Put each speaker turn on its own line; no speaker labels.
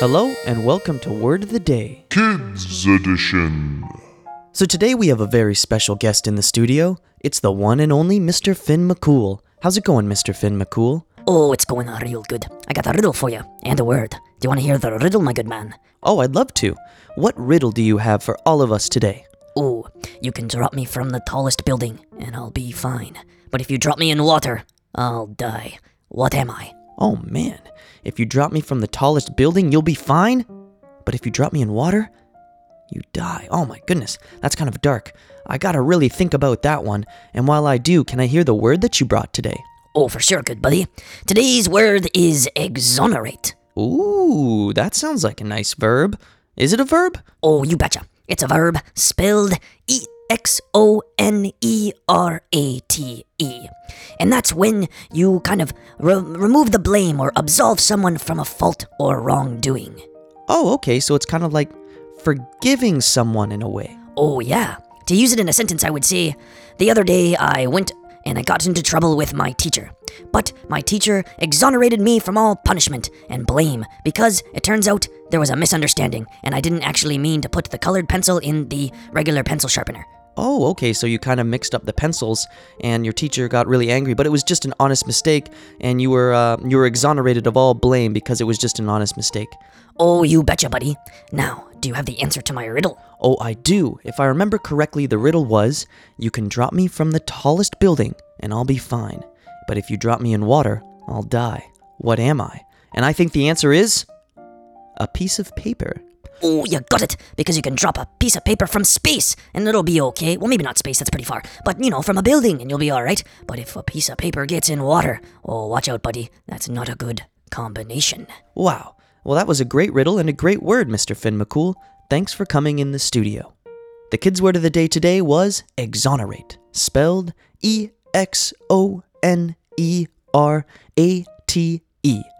Hello, and welcome to Word of the Day.
Kids Edition.
So, today we have a very special guest in the studio. It's the one and only Mr. Finn McCool. How's it going, Mr. Finn McCool?
Oh, it's going real good. I got a riddle for you, and a word. Do you want to hear the riddle, my good man?
Oh, I'd love to. What riddle do you have for all of us today?
Oh, you can drop me from the tallest building, and I'll be fine. But if you drop me in water, I'll die. What am I?
Oh man, if you drop me from the tallest building, you'll be fine? But if you drop me in water, you die. Oh my goodness, that's kind of dark. I gotta really think about that one. And while I do, can I hear the word that you brought today?
Oh, for sure, good buddy. Today's word is exonerate.
Ooh, that sounds like a nice verb. Is it a verb?
Oh, you betcha. It's a verb spelled E X O N E R A T E. And that's when you kind of re- remove the blame or absolve someone from a fault or wrongdoing.
Oh, okay, so it's kind of like forgiving someone in a way.
Oh, yeah. To use it in a sentence, I would say the other day I went and I got into trouble with my teacher. But my teacher exonerated me from all punishment and blame because it turns out there was a misunderstanding and I didn't actually mean to put the colored pencil in the regular pencil sharpener.
Oh, okay, so you kind of mixed up the pencils and your teacher got really angry, but it was just an honest mistake and you were uh, you were exonerated of all blame because it was just an honest mistake.
Oh, you betcha, buddy. Now, do you have the answer to my riddle?
Oh, I do. If I remember correctly, the riddle was you can drop me from the tallest building and I'll be fine. But if you drop me in water, I'll die. What am I? And I think the answer is a piece of paper.
Oh, you got it! Because you can drop a piece of paper from space and it'll be okay. Well, maybe not space, that's pretty far. But, you know, from a building and you'll be alright. But if a piece of paper gets in water, oh, watch out, buddy. That's not a good combination.
Wow. Well, that was a great riddle and a great word, Mr. Finn McCool. Thanks for coming in the studio. The kids' word of the day today was exonerate, spelled E X O N E R A T E.